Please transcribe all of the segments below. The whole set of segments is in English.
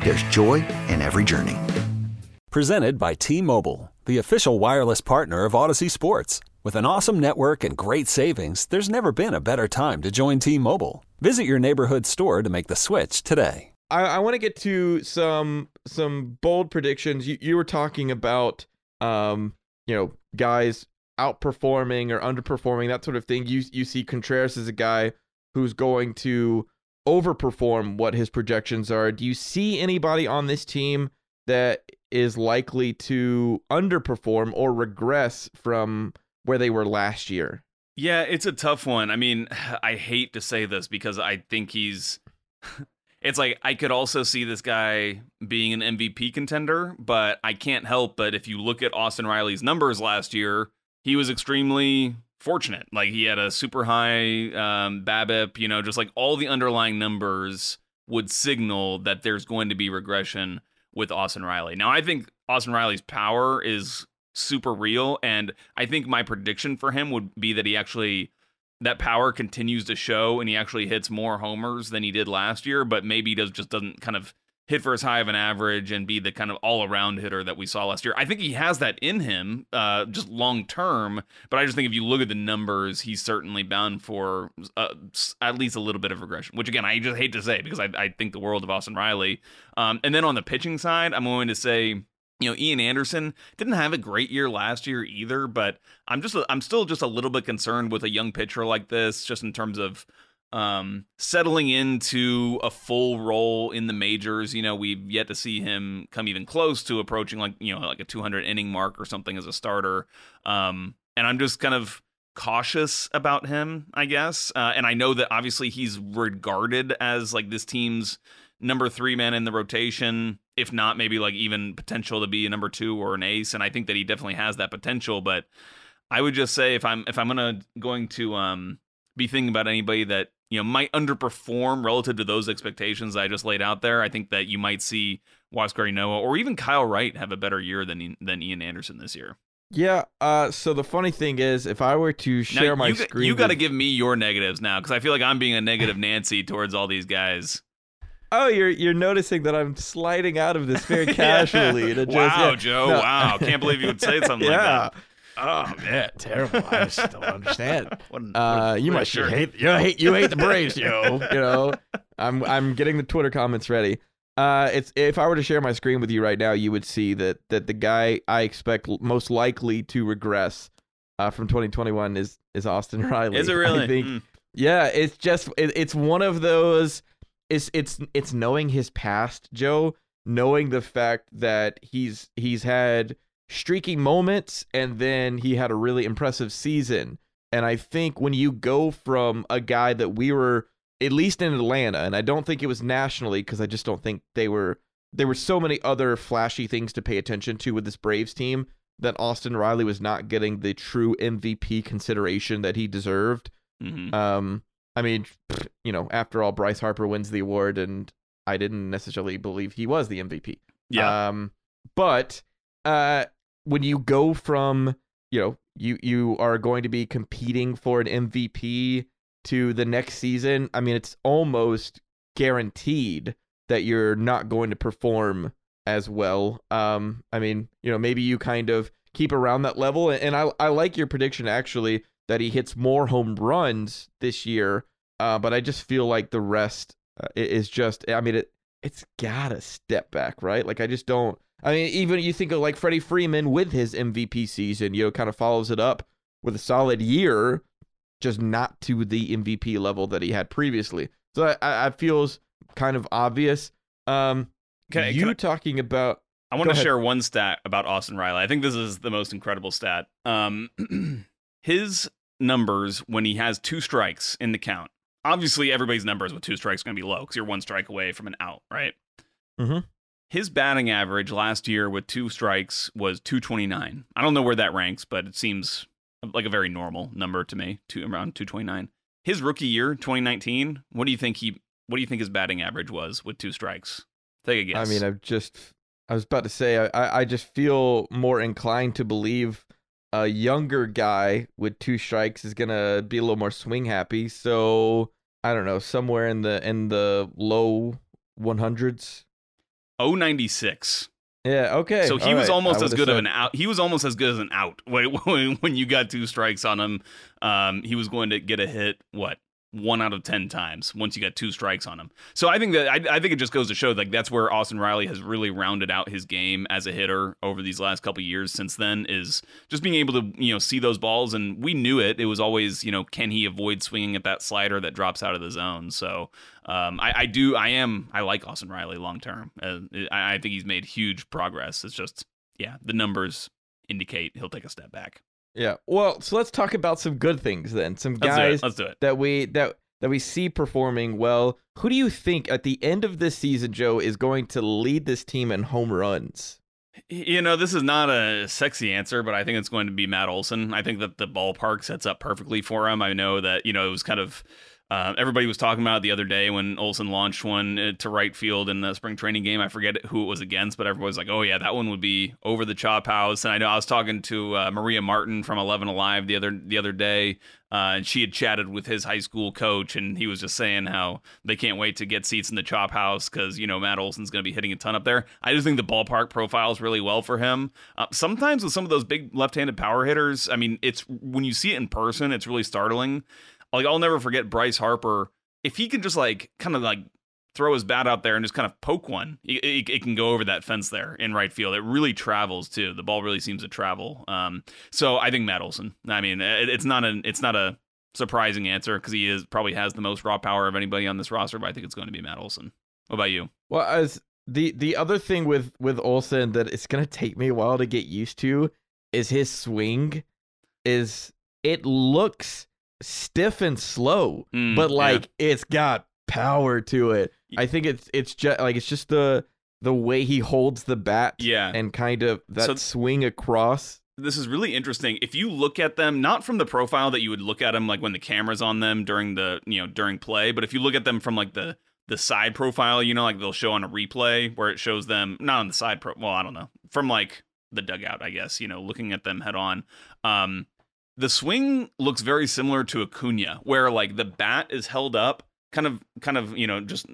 there's joy in every journey. Presented by T Mobile, the official wireless partner of Audacy Sports. With an awesome network and great savings, there's never been a better time to join T Mobile. Visit your neighborhood store to make the switch today. I, I want to get to some some bold predictions. You you were talking about um you know guys outperforming or underperforming that sort of thing. You you see Contreras as a guy who's going to overperform what his projections are. Do you see anybody on this team that is likely to underperform or regress from where they were last year? Yeah, it's a tough one. I mean, I hate to say this because I think he's it's like I could also see this guy being an MVP contender, but I can't help but if you look at Austin Riley's numbers last year, he was extremely fortunate. Like he had a super high um, BABIP, you know, just like all the underlying numbers would signal that there's going to be regression with Austin Riley. Now, I think Austin Riley's power is super real, and I think my prediction for him would be that he actually that power continues to show and he actually hits more homers than he did last year, but maybe does just doesn't kind of hit for as high of an average and be the kind of all around hitter that we saw last year. I think he has that in him, uh, just long term. But I just think if you look at the numbers, he's certainly bound for uh, at least a little bit of regression. Which again, I just hate to say because I, I think the world of Austin Riley. Um, and then on the pitching side, I'm going to say you know Ian Anderson didn't have a great year last year either, but I'm just I'm still just a little bit concerned with a young pitcher like this, just in terms of um, settling into a full role in the majors. You know, we've yet to see him come even close to approaching like you know like a 200 inning mark or something as a starter. Um, and I'm just kind of cautious about him, I guess. Uh, and I know that obviously he's regarded as like this team's number three man in the rotation, if not maybe like even potential to be a number two or an ace. And I think that he definitely has that potential. But I would just say if I'm if I'm gonna going to um be thinking about anybody that you know might underperform relative to those expectations I just laid out there, I think that you might see Huascar Ynoa or even Kyle Wright have a better year than than Ian Anderson this year. Yeah. Uh. So the funny thing is, if I were to share now, my you, screen, you got to give me your negatives now because I feel like I'm being a negative Nancy towards all these guys. Oh, you're you're noticing that I'm sliding out of this very casually. to just- wow, yeah. Joe! No. Wow, can't believe you would say something yeah. like that. Oh man, terrible. I just don't understand. What an- Uh, what you must jerk. hate you hate you hate the Braves, yo. You know, I'm I'm getting the Twitter comments ready. Uh, it's if I were to share my screen with you right now, you would see that that the guy I expect most likely to regress uh, from 2021 is is Austin Riley. Is it I really? think- Mm. yeah, it's just it, it's one of those. It's it's it's knowing his past, Joe. Knowing the fact that he's he's had streaky moments, and then he had a really impressive season. And I think when you go from a guy that we were at least in Atlanta, and I don't think it was nationally because I just don't think they were. There were so many other flashy things to pay attention to with this Braves team that Austin Riley was not getting the true MVP consideration that he deserved. Mhm. Um, I mean, you know, after all, Bryce Harper wins the award, and I didn't necessarily believe he was the MVP. Yeah. Um, but uh, when you go from you know you you are going to be competing for an MVP to the next season, I mean, it's almost guaranteed that you're not going to perform as well. Um, I mean, you know, maybe you kind of keep around that level, and I I like your prediction actually that he hits more home runs this year. Uh, but I just feel like the rest uh, is just. I mean, it it's gotta step back, right? Like I just don't. I mean, even you think of like Freddie Freeman with his MVP season, you know, kind of follows it up with a solid year, just not to the MVP level that he had previously. So I, I, feels kind of obvious. Um, Can I- you can I- talking about I want to ahead. share one stat about Austin Riley. I think this is the most incredible stat. Um, his numbers when he has two strikes in the count. Obviously, everybody's numbers with two strikes going to be low because you're one strike away from an out, right? Mhm. His batting average last year with two strikes was 229. I don't know where that ranks, but it seems like a very normal number to me, two, around 229. His rookie year, 2019, what do you think he? What do you think his batting average was with two strikes? Take a guess. I mean, I've just, I was about to say, I- I, I just feel more inclined to believe a younger guy with two strikes is gonna be a little more swing happy. So I don't know, somewhere in the in the low 100s. 096. Yeah. Okay. So he all was right. almost I as good of an out. He was almost as good as an out when when, when you got two strikes on him. Um, he was going to get a hit. What one out of ten times once you got two strikes on him. So I think that I, I think it just goes to show like that's where Austin Riley has really rounded out his game as a hitter over these last couple years. Since then is just being able to you know see those balls, and we knew it. It was always you know can he avoid swinging at that slider that drops out of the zone. So um, I, I do I am I like Austin Riley long term. Uh, I, I think he's made huge progress. It's just yeah, the numbers indicate he'll take a step back. Yeah. Well, so let's talk about some good things then. Some Let's guys. Let's do it. that we that that we see performing well. Who do you think at the end of this season, Joe, is going to lead this team in home runs? You know, this is not a sexy answer, but I think it's going to be Matt Olson. I think that the ballpark sets up perfectly for him. I know that, you know, it was kind of uh, everybody was talking about it the other day when Olson launched one uh, to right field in the spring training game. I forget who it was against, but everybody was like, oh, yeah, that one would be over the chop house. And I know I was talking to uh, Maria Martin from 11 Alive the other the other day, uh, and she had chatted with his high school coach, and he was just saying how they can't wait to get seats in the chop house because, you know, Matt Olson's going to be hitting a ton up there. I just think the ballpark profiles really well for him. Uh, sometimes with some of those big left handed power hitters, I mean, it's when you see it in person, it's really startling. Like, I'll never forget Bryce Harper. If he can just like kind of like throw his bat out there and just kind of poke one, it, it, it can go over that fence there in right field. It really travels too. The ball really seems to travel. Um, so I think Matt Olson. I mean, it, it's not a it's not a surprising answer because he is probably has the most raw power of anybody on this roster. But I think it's going to be Matt Olson. What about you? Well, as the the other thing with with Olson that it's gonna take me a while to get used to is his swing. Is it looks stiff and slow, Mm, but yeah. like it's got power to it. I think it's it's just like it's just the the way he holds the bat, Yeah. and kind of that So- swing across. this is really interesting. If you look at them, not from the profile that you would look at them like when the camera's on them during the you know during play, but if you look at them from like the the side profile, you know, like they'll show on a replay where it shows them not on the side pro. Well, I don't know from like the dugout, I guess. You know, looking at them head on. Um, the swing looks very similar to a Acuna, where like the bat is held up, kind of, kind of, you know, just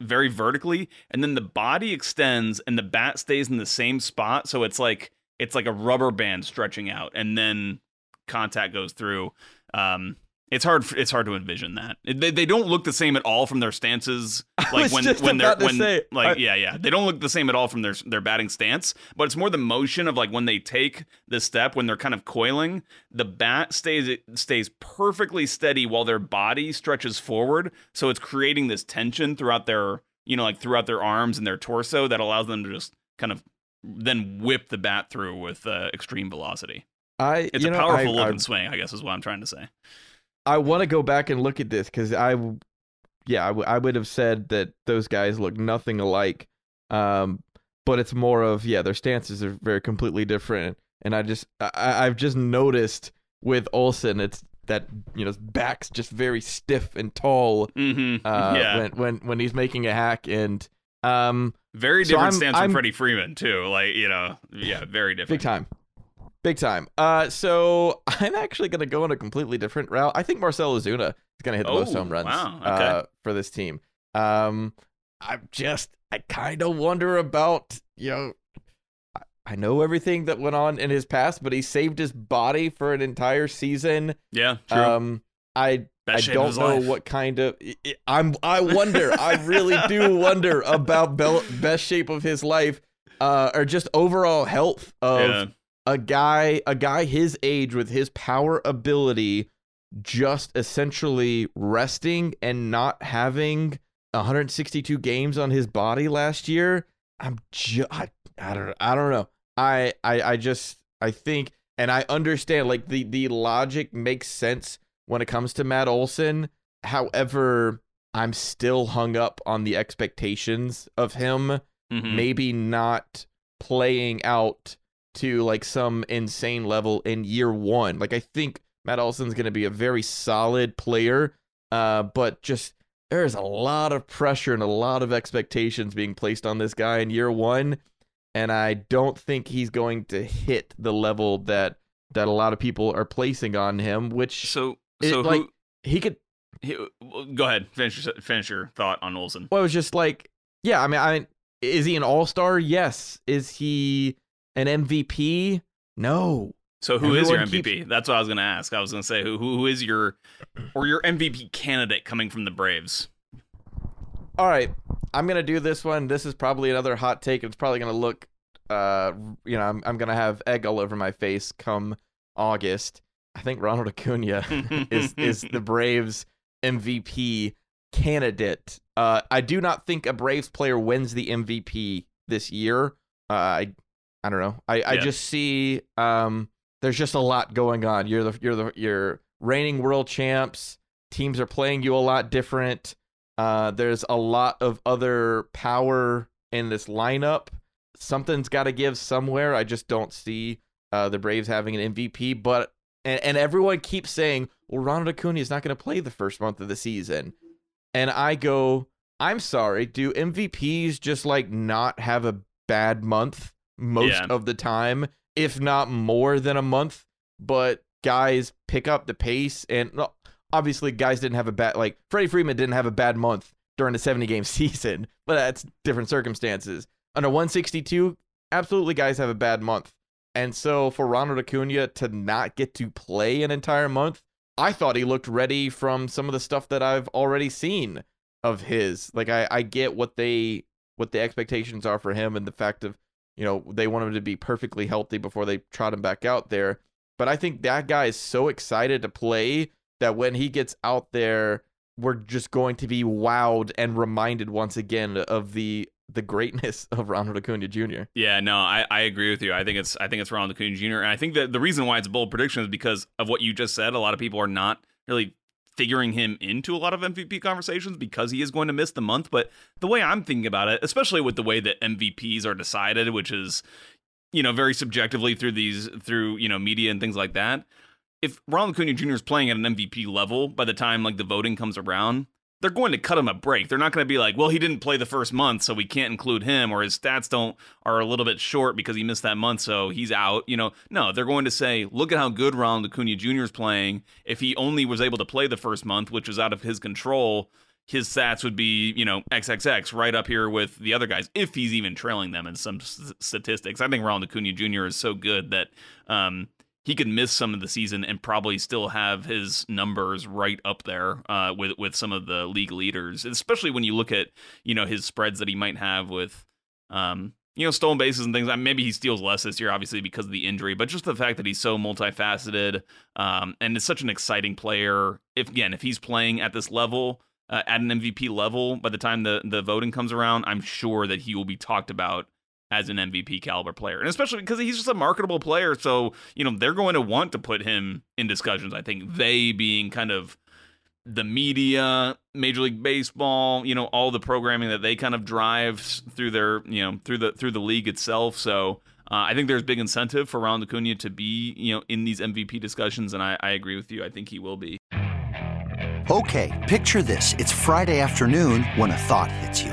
very vertically, and then the body extends and the bat stays in the same spot. So it's like it's like a rubber band stretching out, and then contact goes through. Um, it's hard. It's hard to envision that they, they don't look the same at all from their stances. Like when when they're when say, like I- yeah yeah they don't look the same at all from their their batting stance. But it's more the motion of like when they take the step when they're kind of coiling. The bat stays stays perfectly steady while their body stretches forward. So it's creating this tension throughout their you know like throughout their arms and their torso that allows them to just kind of then whip the bat through with uh, extreme velocity. I It's a know, powerful I, I, looking swing, I guess is what I'm trying to say. I want to go back and look at this because I, yeah, I, w- I would have said that those guys look nothing alike. Um, but it's more of yeah, their stances are very completely different, and I just I, I've just noticed with Olson, it's that you know his back's just very stiff and tall. Mm-hmm. Uh, yeah, when when when he's making a hack and um, very so different I'm- stance I'm- from Freddie Freeman too. Like you know, yeah, very different. big time. Big time. Uh, so I'm actually gonna go on a completely different route. I think Marcell Ozuna is gonna hit the most Oh, home runs. wow, okay. uh, for this team. Um, I'm just I kind of wonder about you know. I- I know everything that went on in his past, but he saved his body for an entire season. Yeah, true. Um, I Best I don't know life. what kind of I'm. I wonder. I really do wonder about best shape of his life. uh, or just overall health of Yeah. A guy, a guy his age with his power ability, just essentially resting and not having 162 games on his body last year. I'm just, I, I don't, I don't know. I, I, I just, I think, and I understand like the the logic makes sense when it comes to Matt Olson. However, I'm still hung up on the expectations of him Mhm. maybe not playing out to like some insane level in year one. Like I think Matt Olson's going to be a very solid player, uh, but just there's a lot of pressure and a lot of expectations being placed on this guy in year one, and I don't think he's going to hit the level that that a lot of people are placing on him. Which So, it, so like who? he could he- go ahead. Finish your, finish your thought on Olson. Well, it was just like, yeah, I mean, I is he an all star? Yes. Is he an MVP? No. So who is your MVP? keeps- That's what I was going to ask. I was going to say who who is your or your MVP candidate coming from the Braves? All right, I'm gonna do this one. This is probably another hot take. It's probably gonna look, uh, you know, I'm I'm gonna have egg all over my face come August. I think Ronald Acuna is is the Braves MVP candidate. Uh, I do not think a Braves player wins the MVP this year. Uh, I I don't know. I, I just see um there's just a lot going on. You're the you're the you're reigning world champs. Teams are playing you a lot different. Uh, there's a lot of other power in this lineup. Something's got to give somewhere. I just don't see uh, the Braves having an MVP. But and, and everyone keeps saying, well, Ronald Acuna is not going to play the first month of the season. And I go, I'm sorry. Do MVPs just like not have a bad month most Yeah. of the time, if not more than a month? But guys pick up the pace, and obviously, guys didn't have a bad like Freddie Freeman didn't have a bad month during the 70 game season, but that's different circumstances. Under 162, absolutely, guys have a bad month. And so for Ronald Acuna to not get to play an entire month, I thought he looked ready from some of the stuff that I've already seen of his. Like I, I get what they what the expectations are for him and the fact of, you know, they want him to be perfectly healthy before they trot him back out there. But I think that guy is so excited to play that when he gets out there, we're just going to be wowed and reminded once again of the the greatness of Ronald Acuna Jr. Yeah, no, I, I agree with you. I think it's I think it's Ronald Acuna Jr. And I think that the reason why it's a bold prediction is because of what you just said. A lot of people are not really figuring him into a lot of MVP conversations because he is going to miss the month. But the way I'm thinking about it, especially with the way that MVPs are decided, which is you know very subjectively through these through you know media and things like that. If Ronald Acuna Jr. is playing at an MVP level by the time like the voting comes around, they're going to cut him a break. They're not going to be like, well, he didn't play the first month, so we can't include him, or his stats don't are a little bit short because he missed that month, so he's out. You know, no, they're going to say, look at how good Ronald Acuna Jr. is playing. If he only was able to play the first month, which was out of his control, his stats would be, you know, XXX right up here with the other guys, if he's even trailing them in some s- statistics. I think Ronald Acuna Jr. is so good that um, he could miss some of the season and probably still have his numbers right up there uh, with with some of the league leaders, especially when you look at you know his spreads that he might have with um, you know stolen bases and things. I mean, maybe he steals less this year, obviously because of the injury, but just the fact that he's so multifaceted um, and is such an exciting player. If again, if he's playing at this level. Uh, at an MVP level, by the time the, the voting comes around, I'm sure that he will be talked about as an MVP caliber player. And especially because he's just a marketable player. So, you know, they're going to want to put him in discussions. I think they being kind of the media, Major League Baseball, you know, all the programming that they kind of drive through their, you know, through the through the league itself. So uh, I think there's big incentive for Ronald Acuna to be, you know, in these MVP discussions, and I, I agree with you. I think he will be. Okay, picture this. It's Friday afternoon when a thought hits you.